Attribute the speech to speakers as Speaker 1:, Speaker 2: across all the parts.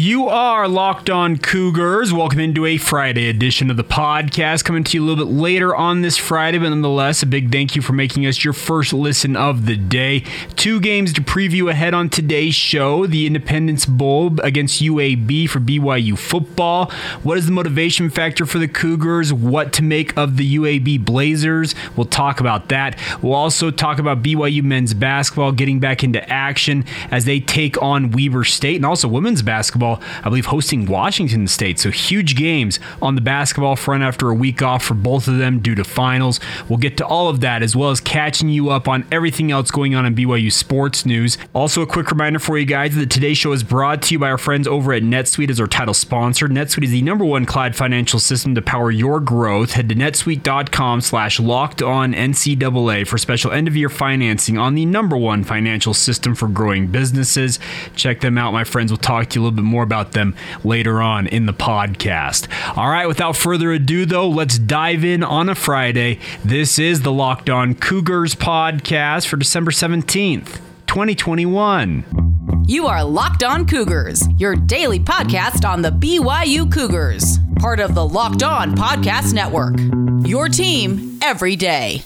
Speaker 1: You are locked on Cougars. Welcome into a Friday edition of the podcast. Coming to you a little bit later on this Friday, but nonetheless, a big thank you for making us your first listen of the day. Two games to preview ahead on today's show the Independence Bowl against UAB for BYU football. What is the motivation factor for the Cougars? What to make of the UAB Blazers? We'll talk about that. We'll also talk about BYU men's basketball getting back into action as they take on Weber State and also women's basketball basketball, I believe, hosting Washington State. So huge games on the basketball front after a week off for both of them due to finals. We'll get to all of that as well as catching you up on everything else going on in BYU sports news. Also, a quick reminder for you guys that today's show is brought to you by our friends over at NetSuite as our title sponsor. NetSuite is the number one cloud financial system to power your growth. Head to netsuite.com slash locked on NCAA for special end of year financing on the number one financial system for growing businesses. Check them out, my friends. We'll talk to you a little bit more about them later on in the podcast. All right, without further ado, though, let's dive in on a Friday. This is the Locked On Cougars podcast for December 17th, 2021.
Speaker 2: You are Locked On Cougars, your daily podcast on the BYU Cougars, part of the Locked On Podcast Network. Your team every day.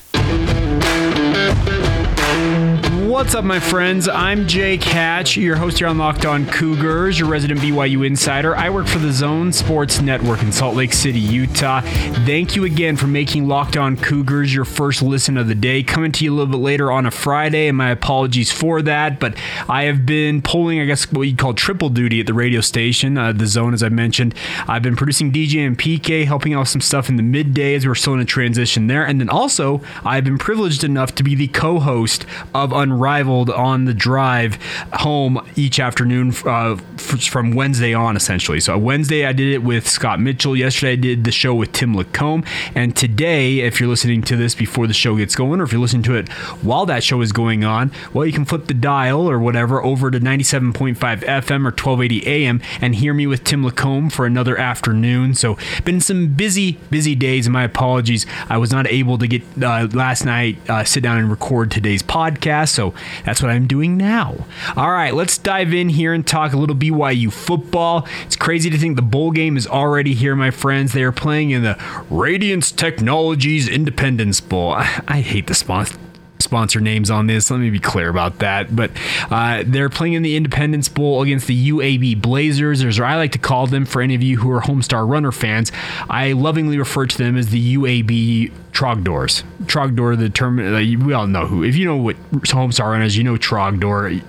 Speaker 1: What's up, my friends? I'm Jake Hatch, your host here on Locked On Cougars, your resident BYU insider. I work for the Zone Sports Network in Salt Lake City, Utah. Thank you again for making Locked On Cougars your first listen of the day. Coming to you a little bit later on a Friday, and my apologies for that. But I have been pulling, I guess, what you'd call triple duty at the radio station, uh, the Zone, as I mentioned. I've been producing DJ and PK, helping out some stuff in the midday as we're still in a transition there. And then also, I've been privileged enough to be the co host of Unrivaled rivaled on the drive home each afternoon uh, from Wednesday on, essentially. So Wednesday I did it with Scott Mitchell. Yesterday I did the show with Tim Lacombe. And today, if you're listening to this before the show gets going, or if you're listening to it while that show is going on, well, you can flip the dial or whatever over to 97.5 FM or 1280 AM and hear me with Tim Lacombe for another afternoon. So been some busy, busy days. And my apologies. I was not able to get uh, last night uh, sit down and record today's podcast. So that's what I'm doing now. All right, let's dive in here and talk a little BYU football. It's crazy to think the bowl game is already here, my friends. They are playing in the Radiance Technologies Independence Bowl. I, I hate the sponsor sponsor names on this. Let me be clear about that. But uh, they're playing in the Independence Bowl against the UAB Blazers, or I like to call them for any of you who are Homestar Runner fans. I lovingly refer to them as the UAB Trogdors. Trogdor, the term, uh, we all know who. If you know what Homestar Runner is, you know Trogdor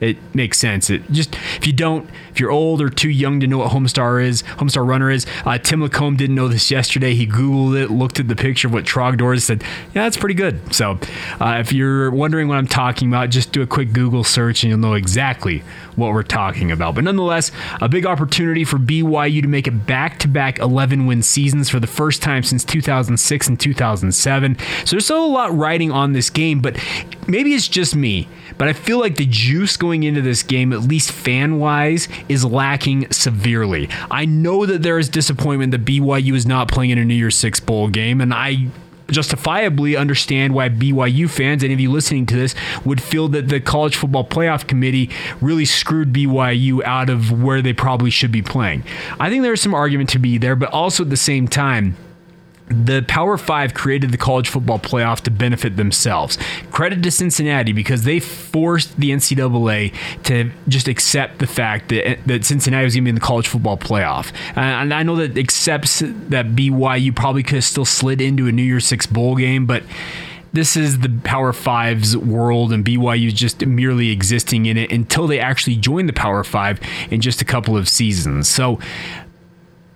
Speaker 1: it makes sense. It just if you don't, if you're old or too young to know what Homestar is, Homestar Runner is. Uh, Tim Lacombe didn't know this yesterday. He googled it, looked at the picture of what Trogdor is, said, "Yeah, that's pretty good." So, uh, if you're wondering what I'm talking about, just do a quick Google search and you'll know exactly what we're talking about. But nonetheless, a big opportunity for BYU to make it back-to-back 11-win seasons for the first time since 2006 and 2007. So there's still a lot riding on this game, but maybe it's just me but I feel like the juice going into this game, at least fan wise, is lacking severely. I know that there is disappointment that BYU is not playing in a New Year's Six bowl game, and I justifiably understand why BYU fans, any of you listening to this, would feel that the College Football Playoff Committee really screwed BYU out of where they probably should be playing. I think there's some argument to be there, but also at the same time, the Power Five created the college football playoff to benefit themselves. Credit to Cincinnati because they forced the NCAA to just accept the fact that, that Cincinnati was going to be in the college football playoff. Uh, and I know that accepts that BYU probably could have still slid into a New Year's Six bowl game, but this is the Power Five's world, and BYU is just merely existing in it until they actually join the Power Five in just a couple of seasons. So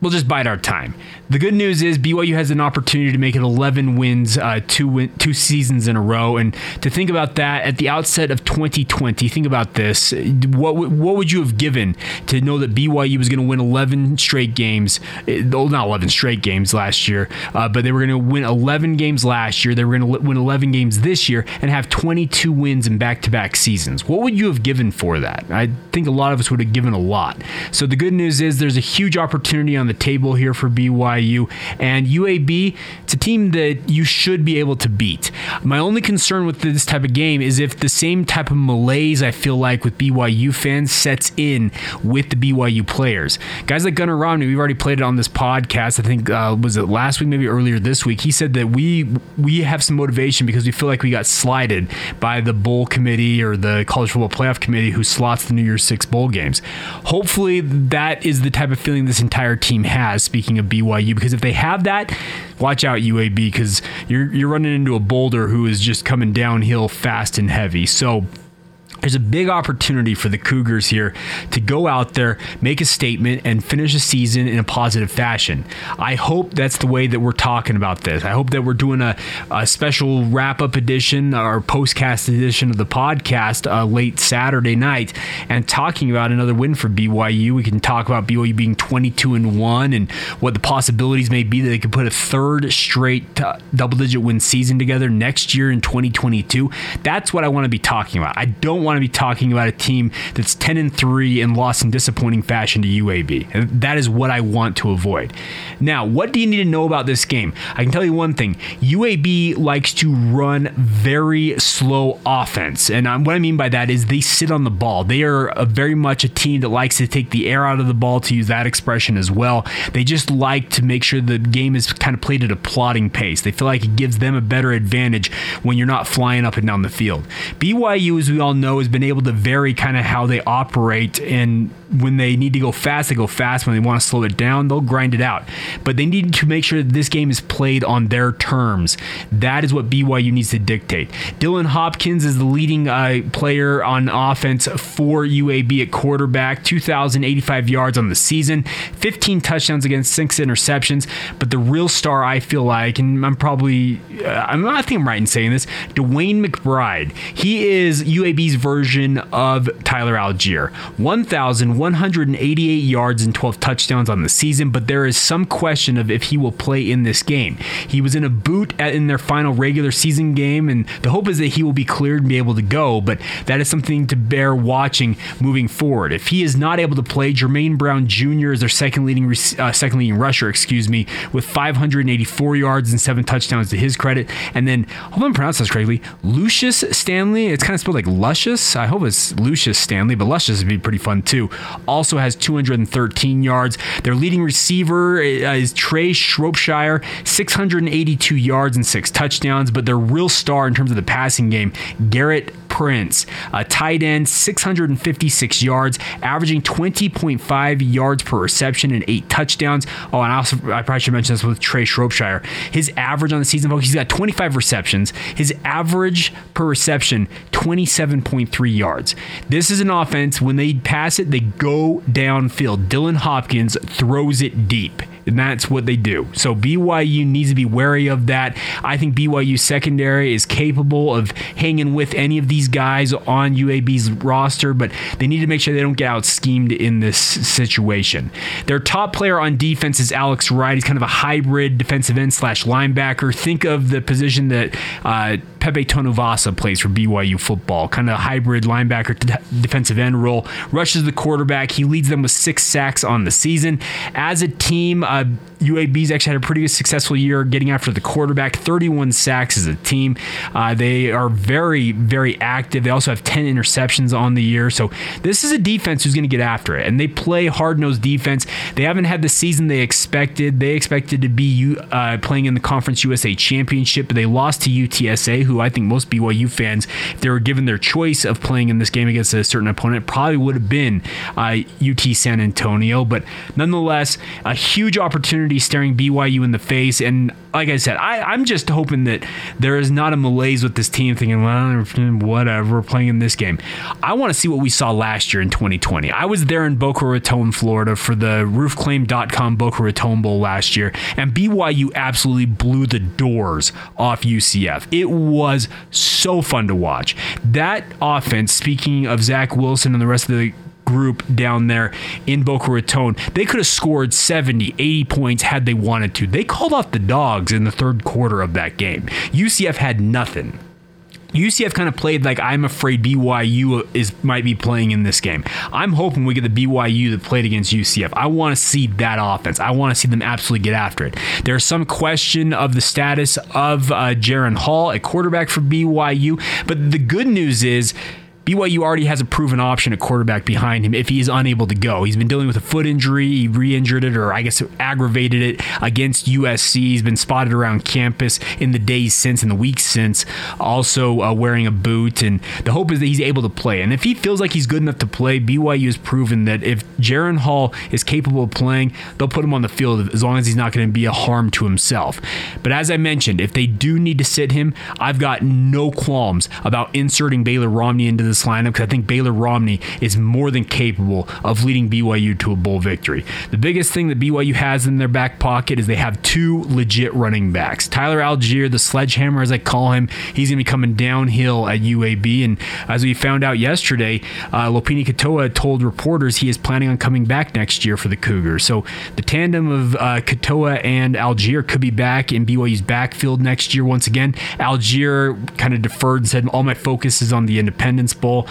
Speaker 1: we'll just bide our time. The good news is BYU has an opportunity to make it 11 wins, uh, two win- two seasons in a row, and to think about that at the outset of 2020. Think about this: what w- what would you have given to know that BYU was going to win 11 straight games? Well, not 11 straight games last year, uh, but they were going to win 11 games last year. They were going to win 11 games this year and have 22 wins in back-to-back seasons. What would you have given for that? I think a lot of us would have given a lot. So the good news is there's a huge opportunity on the table here for BYU. And UAB, it's a team that you should be able to beat. My only concern with this type of game is if the same type of malaise I feel like with BYU fans sets in with the BYU players. Guys like Gunnar Romney, we've already played it on this podcast. I think uh, was it last week, maybe earlier this week. He said that we we have some motivation because we feel like we got slighted by the bowl committee or the college football playoff committee who slots the New Year's Six bowl games. Hopefully, that is the type of feeling this entire team has. Speaking of BYU, because if they have that, watch out UAB because you're you're running into a boulder who is just coming downhill fast and heavy. So there's a big opportunity for the Cougars here to go out there, make a statement, and finish the season in a positive fashion. I hope that's the way that we're talking about this. I hope that we're doing a, a special wrap up edition or postcast edition of the podcast uh, late Saturday night and talking about another win for BYU. We can talk about BYU being 22 and 1 and what the possibilities may be that they could put a third straight uh, double digit win season together next year in 2022. That's what I want to be talking about. I don't want want to be talking about a team that's 10 and 3 and lost in disappointing fashion to UAB. That is what I want to avoid. Now, what do you need to know about this game? I can tell you one thing UAB likes to run very slow offense. And what I mean by that is they sit on the ball. They are very much a team that likes to take the air out of the ball, to use that expression as well. They just like to make sure the game is kind of played at a plodding pace. They feel like it gives them a better advantage when you're not flying up and down the field. BYU, as we all know, has been able to vary kind of how they operate. And when they need to go fast, they go fast. When they want to slow it down, they'll grind it out. But they need to make sure that this game is played on their terms. That is what BYU needs to dictate. Dylan Hopkins is the leading uh, player on offense for UAB at quarterback, 2,085 yards on the season, 15 touchdowns against six interceptions. But the real star, I feel like, and I'm probably, uh, I'm, I think I'm right in saying this, DeWayne McBride. He is UAB's version of Tyler Allgeier, 1,000. 188 yards and 12 touchdowns on the season, but there is some question of if he will play in this game. He was in a boot at, in their final regular season game, and the hope is that he will be cleared and be able to go, but that is something to bear watching moving forward. If he is not able to play, Jermaine Brown Jr. is their second leading uh, second leading rusher, excuse me, with 584 yards and seven touchdowns to his credit. And then, hope I'm pronouncing this correctly, Lucius Stanley. It's kind of spelled like Luscious. I hope it's Lucius Stanley, but Luscious would be pretty fun too. Also has 213 yards. Their leading receiver uh, is Trea Shropshire, 682 yards and six touchdowns. But their real star in terms of the passing game, Gerrit Prince, a tight end, 656 yards, averaging 20.5 yards per reception and eight touchdowns. Oh, and I also I probably should mention this with Trea Shropshire. His average on the season, folks, he's got 25 receptions. His average per reception, 27.3 yards. This is an offense, when they pass it, they go downfield. Dylan Hopkins throws it deep and that's what they do. So BYU needs to be wary of that. I think BYU secondary is capable of hanging with any of these guys on UAB's roster, but they need to make sure they don't get out schemed in this situation. Their top player on defense is Alex Wright. He's kind of a hybrid defensive end slash linebacker. Think of the position that uh, Pepe Tanuvasa plays for BYU football, kind of hybrid linebacker defensive end role. Rushes the quarterback. He leads them with six sacks on the season. As a team, uh, UAB's actually had a pretty successful year getting after the quarterback, 31 sacks as a team. Uh, they are very, very active. They also have 10 interceptions on the year. So this is a defense who's going to get after it. And they play hard nosed defense. They haven't had the season they expected. They expected to be uh, playing in the Conference USA Championship, but they lost to UTSA, who I think most BYU fans, if they were given their choice of playing in this game against a certain opponent, probably would have been uh, UT San Antonio. But nonetheless, a huge opportunity staring BYU in the face. And like I said, I, am just hoping that there is not a malaise with this team thinking, well, whatever, we're playing in this game. I want to see what we saw last year in 2020. I was there in Boca Raton, Florida for the roofclaim.com Boca Raton Bowl last year, and BYU absolutely blew the doors off UCF. It was so fun to watch. That offense, speaking of Zach Wilson and the rest of the group down there in Boca Raton. They could have scored 70, 80 points had they wanted to. They called off the dogs in the third quarter of that game. UCF had nothing. UCF kind of played like I'm afraid BYU is might be playing in this game. I'm hoping we get the BYU that played against UCF. I want to see that offense. I want to see them absolutely get after it. There's some question of the status of uh, Jaren Hall a quarterback for BYU, but the good news is BYU already has a proven option at quarterback behind him if he is unable to go. He's been dealing with a foot injury. He re injured it, or I guess aggravated it against USC. He's been spotted around campus in the days since, in the weeks since, also uh, wearing a boot. And the hope is that he's able to play. And if he feels like he's good enough to play, BYU has proven that if Jaren Hall is capable of playing, they'll put him on the field as long as he's not going to be a harm to himself. But as I mentioned, if they do need to sit him, I've got no qualms about inserting Baylor Romney into this lineup because I think Baylor Romney is more than capable of leading BYU to a bowl victory. The biggest thing that BYU has in their back pocket is they have two legit running backs. Tyler Allgeier, the sledgehammer as I call him, he's going to be coming downhill at UAB. And as we found out yesterday, uh, Lopini Katoa told reporters he is planning on coming back next year for the Cougars. So the tandem of uh, Katoa and Allgeier could be back in BYU's backfield next year once again. Allgeier kind of deferred and said, All my focus is on the Independence Bowl.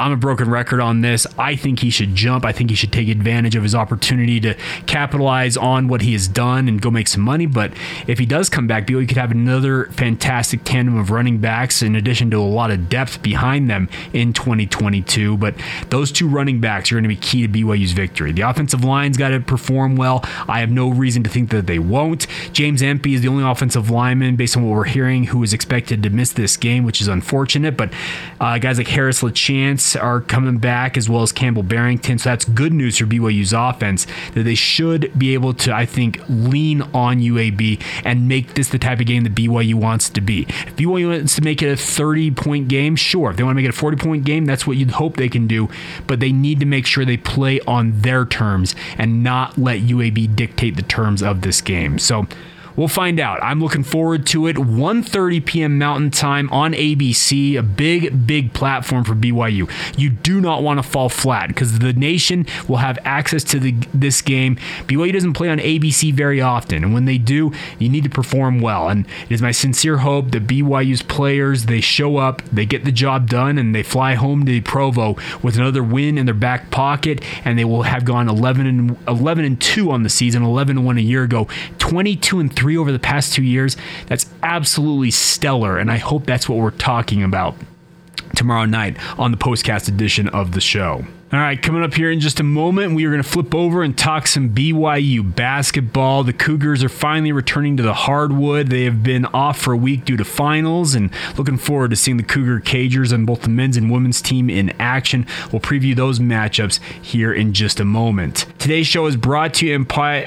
Speaker 1: I'm a broken record on this. I think he should jump. I think he should take advantage of his opportunity to capitalize on what he has done and go make some money. But if he does come back, BYU could have another fantastic tandem of running backs in addition to a lot of depth behind them in 2022. But those two running backs are going to be key to BYU's victory. The offensive line's got to perform well. I have no reason to think that they won't. James Empey is the only offensive lineman, based on what we're hearing, who is expected to miss this game, which is unfortunate. But uh, guys like Harris LaChance, are coming back, as well as Campbell Barrington. So that's good news for BYU's offense that they should be able to, I think, lean on UAB and make this the type of game that BYU wants to be. If BYU wants to make it a 30 point game, sure. If they want to make it a 40 point game, that's what you'd hope they can do. But they need to make sure they play on their terms and not let UAB dictate the terms of this game. So, We'll find out. I'm looking forward to it. 1:30 p.m. Mountain Time on ABC, a big, big platform for BYU. You do not want to fall flat because the nation will have access to the, this game. BYU doesn't play on ABC very often, and when they do, you need to perform well. And it is my sincere hope that BYU's players they show up, they get the job done, and they fly home to Provo with another win in their back pocket, and they will have gone 11 and 11 and 2 on the season, 11 and 1 a year ago, 22 and 3 over the past two years. That's absolutely stellar, and I hope that's what we're talking about tomorrow night on the postcast edition of the show. All right, coming up here in just a moment, we are going to flip over and talk some BYU basketball. The Cougars are finally returning to the hardwood. They have been off for a week due to finals, and looking forward to seeing the Cougar Cagers on both the men's and women's team in action. We'll preview those matchups here in just a moment. Today's show is brought to you in,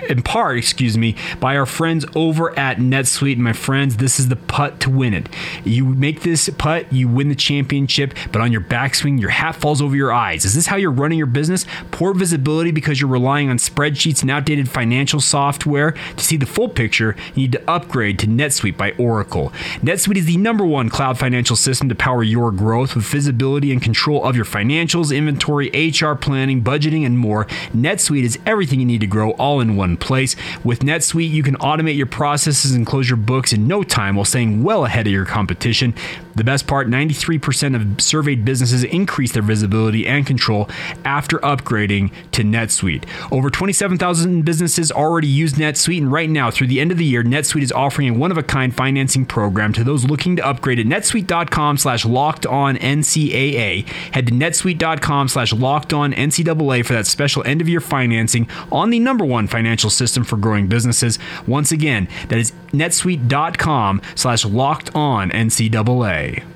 Speaker 1: in part, excuse me, by our friends over at NetSuite. And my friends, this is the putt to win it. You make this putt, you win the championship, but on your backswing, your hat falls over your eyes. Is this how you're running your business, poor visibility because you're relying on spreadsheets and outdated financial software. To see the full picture, you need to upgrade to NetSuite by Oracle. NetSuite is the number one cloud financial system to power your growth with visibility and control of your financials, inventory, HR planning, budgeting, and more. NetSuite is everything you need to grow all in one place. With NetSuite, you can automate your processes and close your books in no time while staying well ahead of your competition. The best part 93% of surveyed businesses increase their visibility and control after upgrading to NetSuite. Over 27,000 businesses already use NetSuite, and right now, through the end of the year, NetSuite is offering a one-of-a-kind financing program to those looking to upgrade at netsuite.com slash locked on NCAA. Head to netsuite.com slash locked on NCAA for that special end-of-year financing on the number one financial system for growing businesses. Once again, that is netsuite.com slash locked on NCAA. Bye.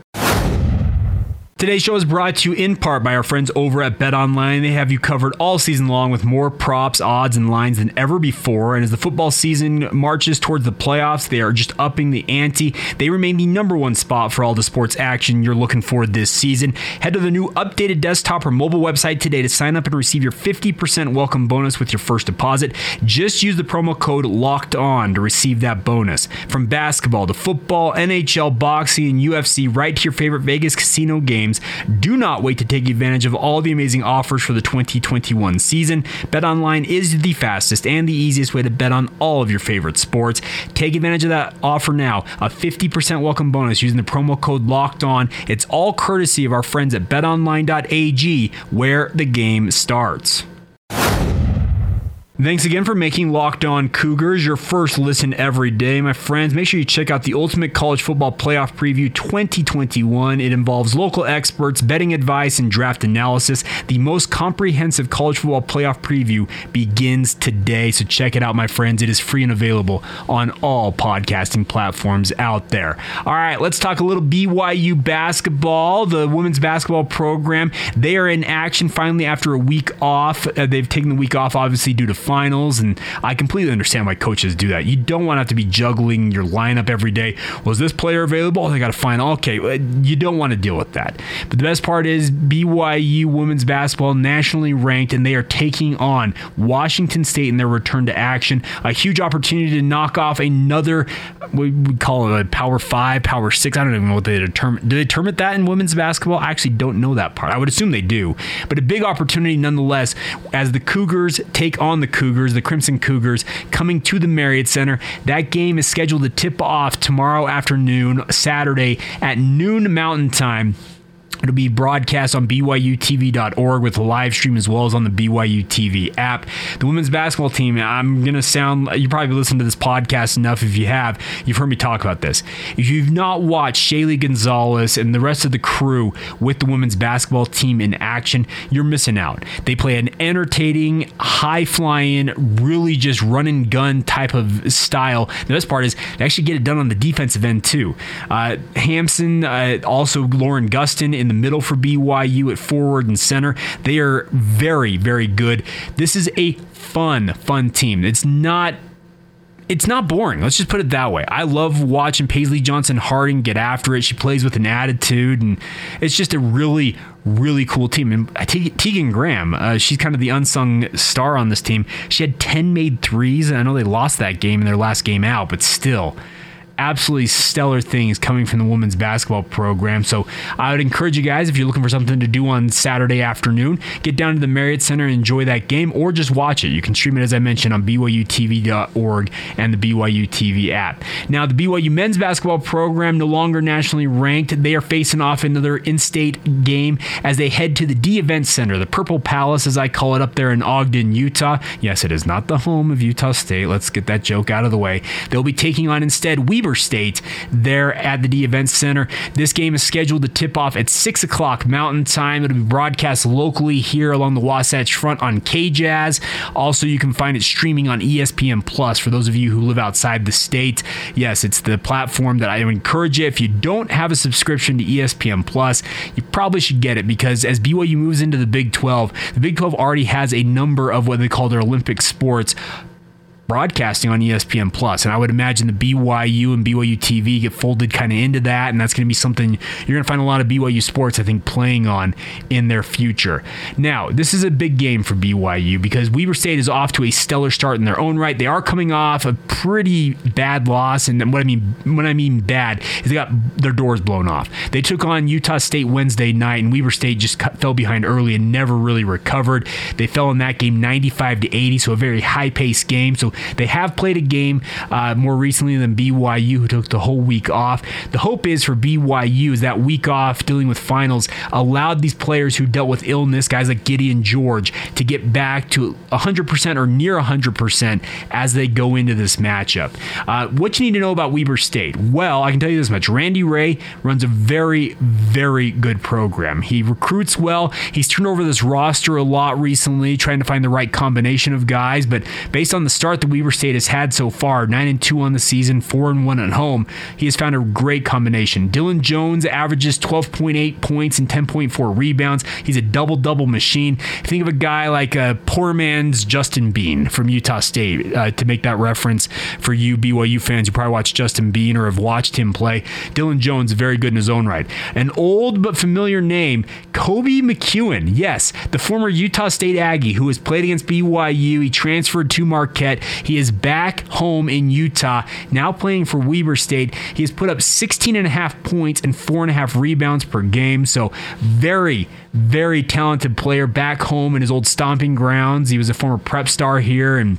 Speaker 1: Today's show is brought to you in part by our friends over at Bet Online. They have you covered all season long with more props, odds, and lines than ever before. And as the football season marches towards the playoffs, they are just upping the ante. They remain the number one spot for all the sports action you're looking for this season. Head to the new updated desktop or mobile website today to sign up and receive your 50% welcome bonus with your first deposit. Just use the promo code LOCKED ON to receive that bonus. From basketball to football, NHL, boxing, and UFC, right to your favorite Vegas casino game games. Do not wait to take advantage of all the amazing offers for the 2021 season. BetOnline is the fastest and the easiest way to bet on all of your favorite sports. Take advantage of that offer now. A 50% welcome bonus using the promo code Locked On. It's all courtesy of our friends at BetOnline.ag, where the game starts. Thanks again for making Locked On Cougars your first listen every day, my friends. Make sure you check out the Ultimate College Football Playoff Preview 2021. It involves local experts, betting advice, and draft analysis. The most comprehensive college football playoff preview begins today, so check it out, my friends. It is free and available on all podcasting platforms out there. All right, let's talk a little BYU basketball. The women's basketball program, they are in action finally after a week off. Uh, they've taken the week off, obviously, due to finals. And I completely understand why coaches do that. You don't want to have to be juggling your lineup every day. Was this player available? Oh, they got to find, okay, uh, you don't want to deal with that. But the best part is BYU women's basketball nationally ranked, and they are taking on Washington State in their return to action. A huge opportunity to knock off another, we call it a Power Five, Power Six. I don't even know what they determine. Do they term it that in women's basketball? I actually don't know that part. I would assume they do. But a big opportunity nonetheless as the Cougars take on the Cougars, the Crimson Cougars, coming to the Marriott Center. That game is scheduled to tip off tomorrow afternoon, Saturday at noon Mountain Time. It'll be broadcast on BYUTV.org with a live stream as well as on the BYU TV app. The women's basketball team, I'm going to sound, you probably listened to this podcast enough if you have. You've heard me talk about this. If you've not watched Shaylee Gonzalez and the rest of the crew with the women's basketball team in action, you're missing out. They play an entertaining, high flying, really just run and gun type of style. The best part is they actually get it done on the defensive end too. Uh, Hamson, uh, also Lauren Gustin in the middle for BYU at forward and center. They are very, very good. This is a fun, fun team. It's not it's not boring. Let's just put it that way. I love watching Paisley Johnson Harding get after it. She plays with an attitude, and it's just a really, really cool team. And Tegan Graham, uh, she's kind of the unsung star on this team. She had 10 made threes. I know they lost that game in their last game out, but still absolutely stellar things coming from the women's basketball program. So I would encourage you guys, if you're looking for something to do on Saturday afternoon, get down to the Marriott Center and enjoy that game or just watch it. You can stream it, as I mentioned, on BYUTV.org and the BYU TV app. Now, the BYU men's basketball program, no longer nationally ranked, they are facing off another in state game as they head to the D Event Center, the Purple Palace, as I call it, up there in Ogden, Utah. Yes, it is not the home of Utah State. Let's get that joke out of the way. They'll be taking on instead Weber State there at the D Event Center. This game is scheduled to tip off at 6 o'clock Mountain Time. It'll be broadcast locally here along the Wasatch Front on KJazz. Also, you can find it streaming on ESPN Plus for those of you who live outside the state. Yes, it's the platform that I encourage you. If you don't have a subscription to ESPN Plus, you probably should get it because as BYU moves into the Big 12, the Big 12 already has a number of what they call their Olympic sports broadcasting on ESPN Plus, and I would imagine the BYU and BYU TV get folded kind of into that, and that's going to be something you're going to find a lot of BYU sports, I think, playing on in their future. Now, this is a big game for BYU because Weber State is off to a stellar start in their own right. They are coming off a pretty bad loss, and what I mean when I mean bad is they got their doors blown off. They took on Utah State Wednesday night, and Weber State just cut, fell behind early and never really recovered. They fell in that game 95 to 80, so a very high-paced game. So they have played a game uh, more recently than BYU, who took the whole week off. The hope is for BYU is that week off dealing with finals allowed these players who dealt with illness, guys like Gideon George, to get back to 100% or near 100% as they go into this matchup. Uh, what you need to know about Weber State? Well, I can tell you this much. Randy Rahe runs a very, very good program. He recruits well. He's turned over this roster a lot recently, trying to find the right combination of guys. But based on the start that Weber State has had so far, nine and two on the season, four and one at home, he has found a great combination. Dylan Jones averages 12.8 points and 10.4 rebounds. He's a double double machine. Think of a guy like a poor man's Justin Bean from Utah State uh, to make that reference for you BYU fans. You probably watched Justin Bean or have watched him play. Dylan Jones, very good in his own right. An old but familiar name, Koby McEwen. Yes, the former Utah State Aggie who has played against BYU. He transferred to Marquette. He is back home in Utah, now playing for Weber State. He has put up 16 and a half points and four and a half rebounds per game. So very, very talented player back home in his old stomping grounds. He was a former prep star here and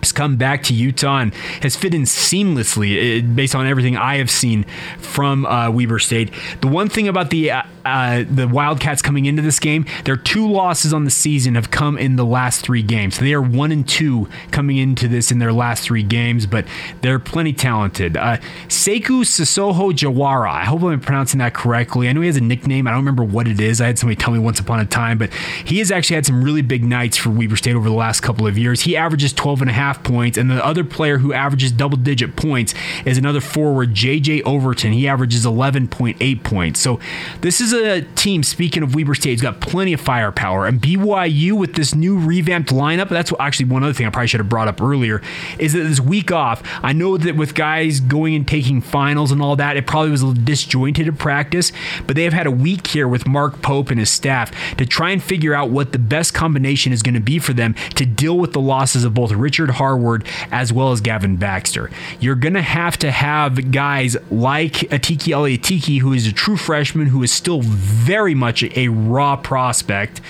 Speaker 1: has come back to Utah and has fit in seamlessly uh, based on everything I have seen from uh, Weber State. The one thing about the uh, uh, the Wildcats coming into this game, their two losses on the season have come in the last three games. They are one and two coming into this in their last three games, but they're plenty talented. Uh, Seikou Jawara, I hope I'm pronouncing that correctly. I know he has a nickname. I don't remember what it is. I had somebody tell me once upon a time, but he has actually had some really big nights for Weber State over the last couple of years. He averages 12 and a half points. And the other player who averages double digit points is another forward, JJ Overton. He averages 11.8 points. So this is a team, speaking of Weber State, has got plenty of firepower. And BYU with this new revamped lineup, that's actually one other thing I probably should have brought up earlier, is that this week off, I know that with guys going and taking finals and all that, it probably was a little disjointed in practice, but they have had a week here with Mark Pope and his staff to try and figure out what the best combination is going to be for them to deal with the losses of both Richard Harward as well as Gavin Baxter. You're going to have to have guys like Atiki Aliatiki, who is a true freshman, who is still very much a raw prospect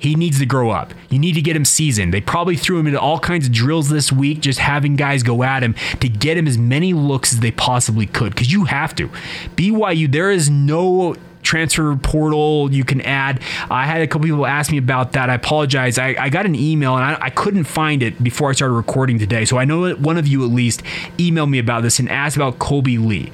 Speaker 1: he needs to grow up. You need to get him seasoned. They probably threw him into all kinds of drills this week, just having guys go at him to get him as many looks as they possibly could, because you have to. BYU, there is no transfer portal you can add. I had a couple people ask me about that. I apologize. I, I got an email and I, I, couldn't find it before I started recording today. So I know that one of you at least emailed me about this and asked about Kolby Lee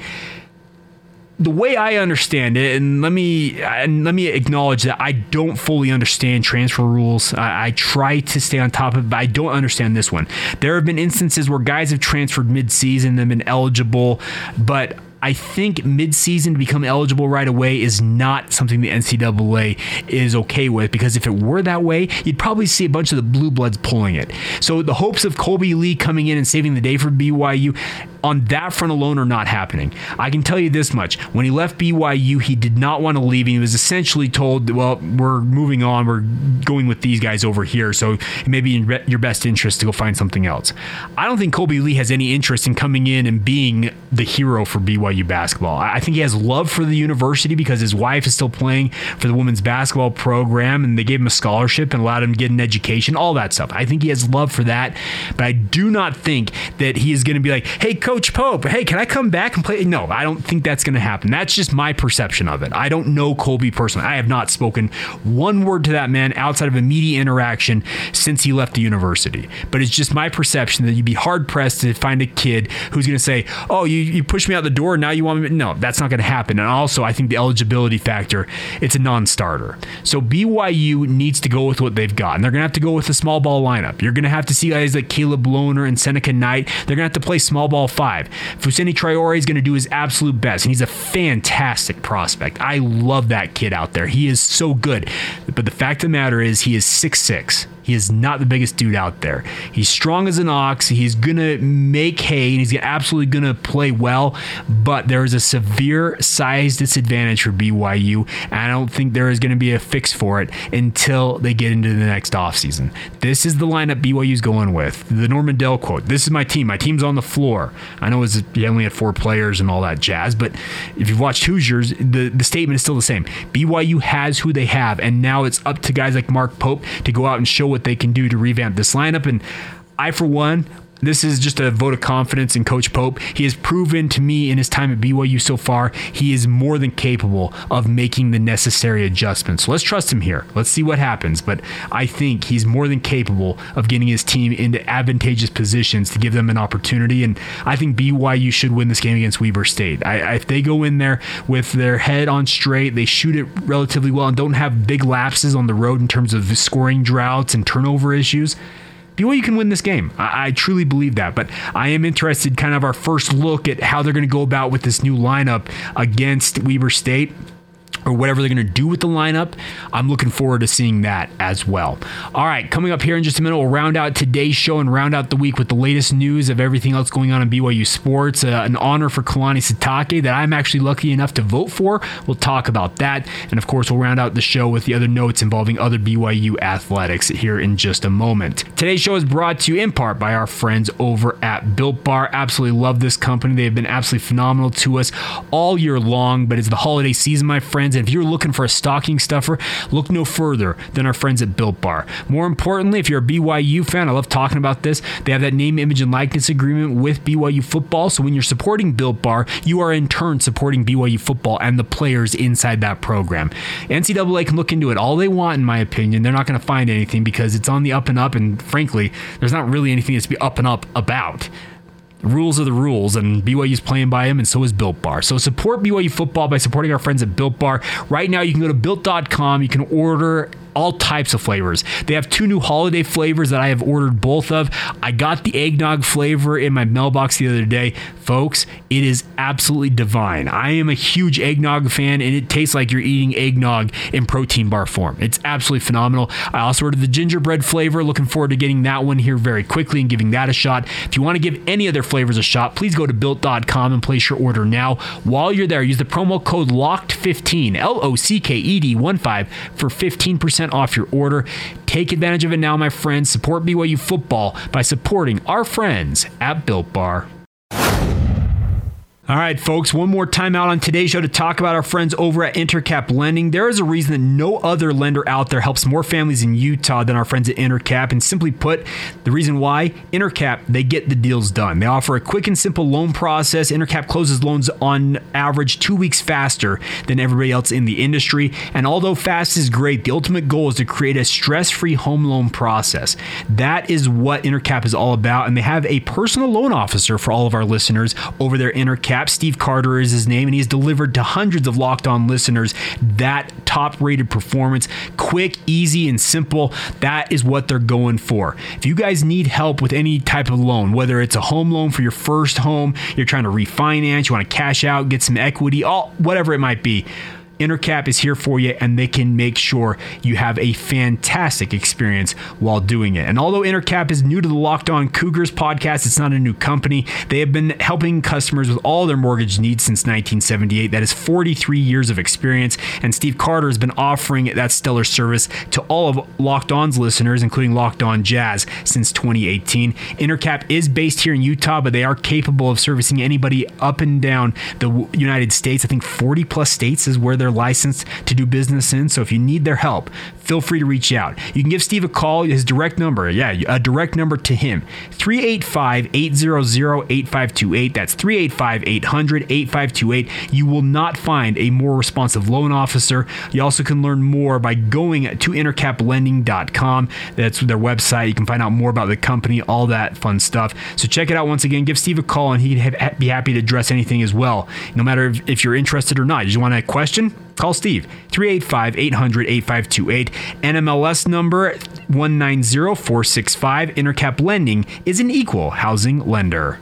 Speaker 1: the way I understand it, and let me and let me acknowledge that I don't fully understand transfer rules. I, I, try to stay on top of it, but I don't understand this one. There have been instances where guys have transferred mid-season and been eligible, but I think midseason to become eligible right away is not something the NCAA is okay with because if it were that way, you'd probably see a bunch of the blue bloods pulling it. So the hopes of Kolby Lee coming in and saving the day for BYU on that front alone are not happening. I can tell you this much. When he left BYU, he did not want to leave. He was essentially told, well, we're moving on. We're going with these guys over here. So it may be in your best interest to go find something else. I don't think Kolby Lee has any interest in coming in and being the hero for BYU basketball. I think he has love for the university because his wife is still playing for the women's basketball program and they gave him a scholarship and allowed him to get an education, all that stuff. I think he has love for that. But I do not think that he is going to be like, hey, coach, Coach Pope, hey, can I come back and play? No, I don't think that's going to happen. That's just my perception of it. I don't know Kolby personally. I have not spoken one word to that man outside of a media interaction since he left the university. But it's just my perception that you'd be hard pressed to find a kid who's going to say, oh, you, you pushed me out the door. Now you want me. No, that's not going to happen. And also, I think the eligibility factor, it's a non starter. So BYU needs to go with what they've got. And they're going to have to go with a small ball lineup. You're going to have to see guys like Caleb Lohner and Seneca Knight. They're going to have to play small ball five five. Fousseyni Traore is going to do his absolute best, and he's a fantastic prospect. I love that kid out there. He is so good. But the fact of the matter is, he is six six. He is not the biggest dude out there. He's strong as an ox. He's going to make hay and he's absolutely going to play well, but there is a severe size disadvantage for BYU, and I don't think there is going to be a fix for it until they get into the next offseason. This is the lineup BYU's going with. The Norman Dell quote This is my team. My team's on the floor. I know it's, he only had four players and all that jazz, but if you've watched Hoosiers, the, the statement is still the same. BYU has who they have, and now it's up to guys like Mark Pope to go out and show what they can do to revamp this lineup. And I, for one, this is just a vote of confidence in Coach Pope. He has proven to me in his time at BYU so far, he is more than capable of making the necessary adjustments. So let's trust him here. Let's see what happens. But I think he's more than capable of getting his team into advantageous positions to give them an opportunity. And I think BYU should win this game against Weber State. I, if they go in there with their head on straight, they shoot it relatively well, and don't have big lapses on the road in terms of scoring droughts and turnover issues BYU can win this game. I, I, truly believe that. But I am interested, kind of our first look at how they're going to go about with this new lineup against Weber State. Or whatever they're going to do with the lineup. I'm looking forward to seeing that as well. All right, coming up here in just a minute, we'll round out today's show and round out the week with the latest news of everything else going on in BYU sports. Uh, an honor for Kalani Sitake that I'm actually lucky enough to vote for. We'll talk about that. And of course, we'll round out the show with the other notes involving other BYU athletics here in just a moment. Today's show is brought to you in part by our friends over at Built Bar. Absolutely love this company. They have been absolutely phenomenal to us all year long, but it's the holiday season, my friends. And if you're looking for a stocking stuffer, look no further than our friends at Built Bar. More importantly, if you're a BYU fan, I love talking about this. They have that name, image, and likeness agreement with BYU football. So when you're supporting Built Bar, you are in turn supporting BYU football and the players inside that program. NCAA can look into it all they want, in my opinion. They're not going to find anything because it's on the up and up. And frankly, there's not really anything that's be up and up about rules are the rules, and BYU's playing by them, and so is Built Bar. So support BYU football by supporting our friends at Built Bar. Right now, you can go to built.com. You can order all types of flavors. They have two new holiday flavors that I have ordered both of. I got the eggnog flavor in my mailbox the other day. Folks, it is absolutely divine. I am a huge eggnog fan, and it tastes like you're eating eggnog in protein bar form. It's absolutely phenomenal. I also ordered the gingerbread flavor. Looking forward to getting that one here very quickly and giving that a shot. If you want to give any other flavors a shot, please go to built.com and place your order now. While you're there, use the promo code LOCKED15, L O C K E D 1 5 for 15% off your order. Take advantage of it now, my friends. Support BYU football by supporting our friends at Built Bar. All right, folks, one more time out on today's show to talk about our friends over at Intercap Lending. There is a reason that no other lender out there helps more families in Utah than our friends at Intercap. And simply put, the reason why Intercap, they get the deals done. They offer a quick and simple loan process. Intercap closes loans on average two weeks faster than everybody else in the industry. And although fast is great, the ultimate goal is to create a stress free home loan process. That is what Intercap is all about. And they have a personal loan officer for all of our listeners over there, Intercap. Steve Carter is his name, and he's delivered to hundreds of locked on listeners that top rated performance. Quick, easy, and simple. That is what they're going for. If you guys need help with any type of loan, whether it's a home loan for your first home, you're trying to refinance, you want to cash out, get some equity, all whatever it might be Intercap is here for you and they can make sure you have a fantastic experience while doing it. And although Intercap is new to the Locked On Cougars podcast, it's not a new company. They have been helping customers with all their mortgage needs since 1978. That is 43 years of experience. And Steve Carter has been offering that stellar service to all of Locked On's listeners, including Locked On Jazz, since 2018. Intercap is based here in Utah, but they are capable of servicing anybody up and down the United States. I think 40 plus states is where they're they're licensed to do business in. So if you need their help, feel free to reach out. You can give Steve a call, his direct number. Yeah, a direct number to him 385 800 8528. That's 385 800 8528. You will not find a more responsive loan officer. You also can learn more by going to intercaplending.com. That's their website. You can find out more about the company, all that fun stuff. So check it out once again. Give Steve a call and he'd be happy to address anything as well, no matter if, you're interested or not. You just want a question? Call Steve 385 800 8528. NMLS number 190465. Intercap Lending is an equal housing lender.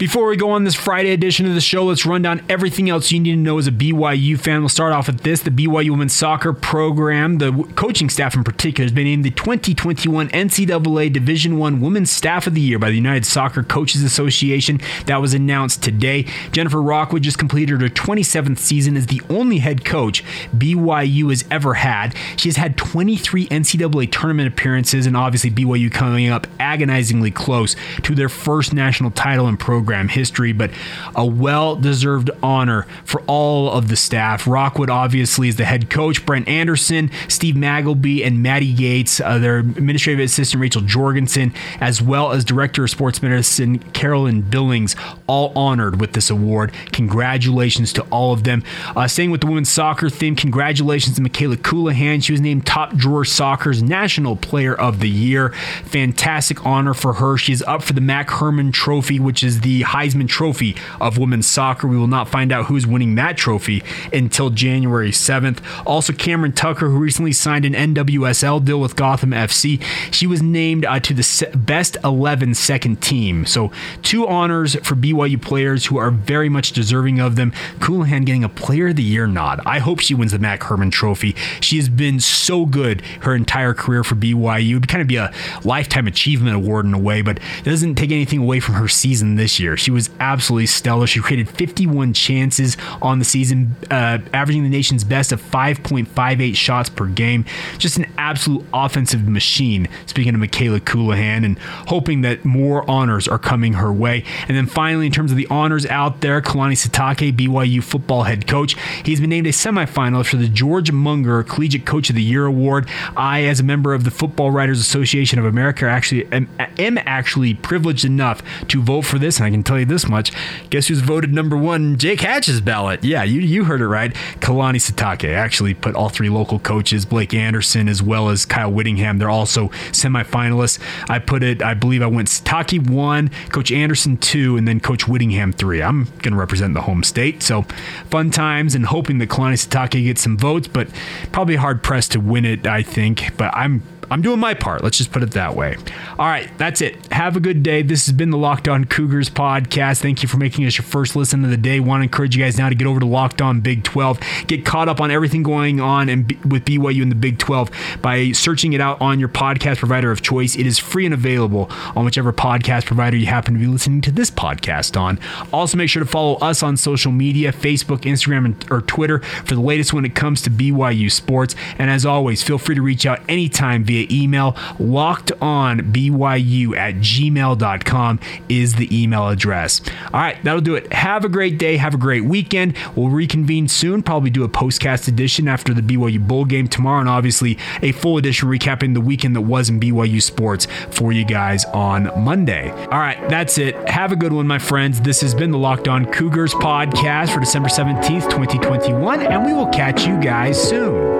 Speaker 1: Before we go on this Friday edition of the show, let's run down everything else you need to know as a BYU fan. We'll start off with this the BYU women's soccer program. The coaching staff in particular has been named the 2021 NCAA Division One Women's Staff of the Year by the United Soccer Coaches Association. That was announced today. Jennifer Rockwood just completed her 27th season as the only head coach BYU has ever had. She has had 23 NCAA tournament appearances, and obviously BYU coming up agonizingly close to their first national title in program program history, but a well deserved honor for all of the staff. Rockwood obviously is the head coach, Brent Anderson, Steve Magleby, and Maddie Gates, uh, their administrative assistant Rachel Jorgensen, as well as director of sports medicine Carolyn Billings, all honored with this award. Congratulations to all of them. Uh, staying with the women's soccer theme, congratulations to Mikayla Colohan. She was named Top Drawer Soccer's National Player of the Year. Fantastic honor for her. She's up for the Mac Hermann Trophy, which is the the Heisman Trophy of women's soccer. We will not find out who's winning that trophy until January 7th. Also, Cameron Tucker, who recently signed an NWSL deal with Gotham FC, she was named uh, to the best 11 second team. So, two honors for BYU players who are very much deserving of them. Colohan getting a Player of the Year nod. I hope she wins the Mac Hermann Trophy. She has been so good her entire career for BYU. It'd kind of be a lifetime achievement award in a way, but it doesn't take anything away from her season this year. She was absolutely stellar. She created 51 chances on the season, uh, averaging the nation's best of 5.58 shots per game. Just an absolute offensive machine. Speaking of Mikayla Colohan, and hoping that more honors are coming her way. And then finally, in terms of the honors out there, Kalani Sitake, BYU football head coach, he's been named a semifinalist for the George Munger Collegiate Coach of the Year award. I, as a member of the Football Writers Association of America, actually am, am actually privileged enough to vote for this, and I can tell you this much: guess who's voted number one? Jake Hatch's ballot. Yeah, you you heard it right. Kalani Sitake actually put all three local coaches, Blake Anderson as well as Kyle Whittingham. They're also semifinalists. I put it. I believe I went Sitake one, Coach Anderson two, and then Coach Whittingham three. I'm going to represent the home state, so fun times and hoping that Kalani Sitake gets some votes, but probably hard pressed to win it. I think, but I'm I'm doing my part. Let's just put it that way. All right, that's it. Have a good day. This has been the Locked On Cougars podcast. Thank you for making us your first listen of the day. Want to encourage you guys now to get over to Locked On Big 12. Get caught up on everything going on and with BYU in the Big 12 by searching it out on your podcast provider of choice. It is free and available on whichever podcast provider you happen to be listening to this podcast on. Also, make sure to follow us on social media Facebook, Instagram, or Twitter for the latest when it comes to BYU sports. And as always, feel free to reach out anytime via via email. Locked on BYU at gmail.com is the email address. All right, that'll do it. Have a great day. Have a great weekend. We'll reconvene soon. Probably do a postcast edition after the BYU Bowl game tomorrow, and obviously a full edition recapping the weekend that was in BYU sports for you guys on Monday. All right, that's it. Have a good one, my friends. This has been the Locked On Cougars podcast for December 17th, 2021, and we will catch you guys soon.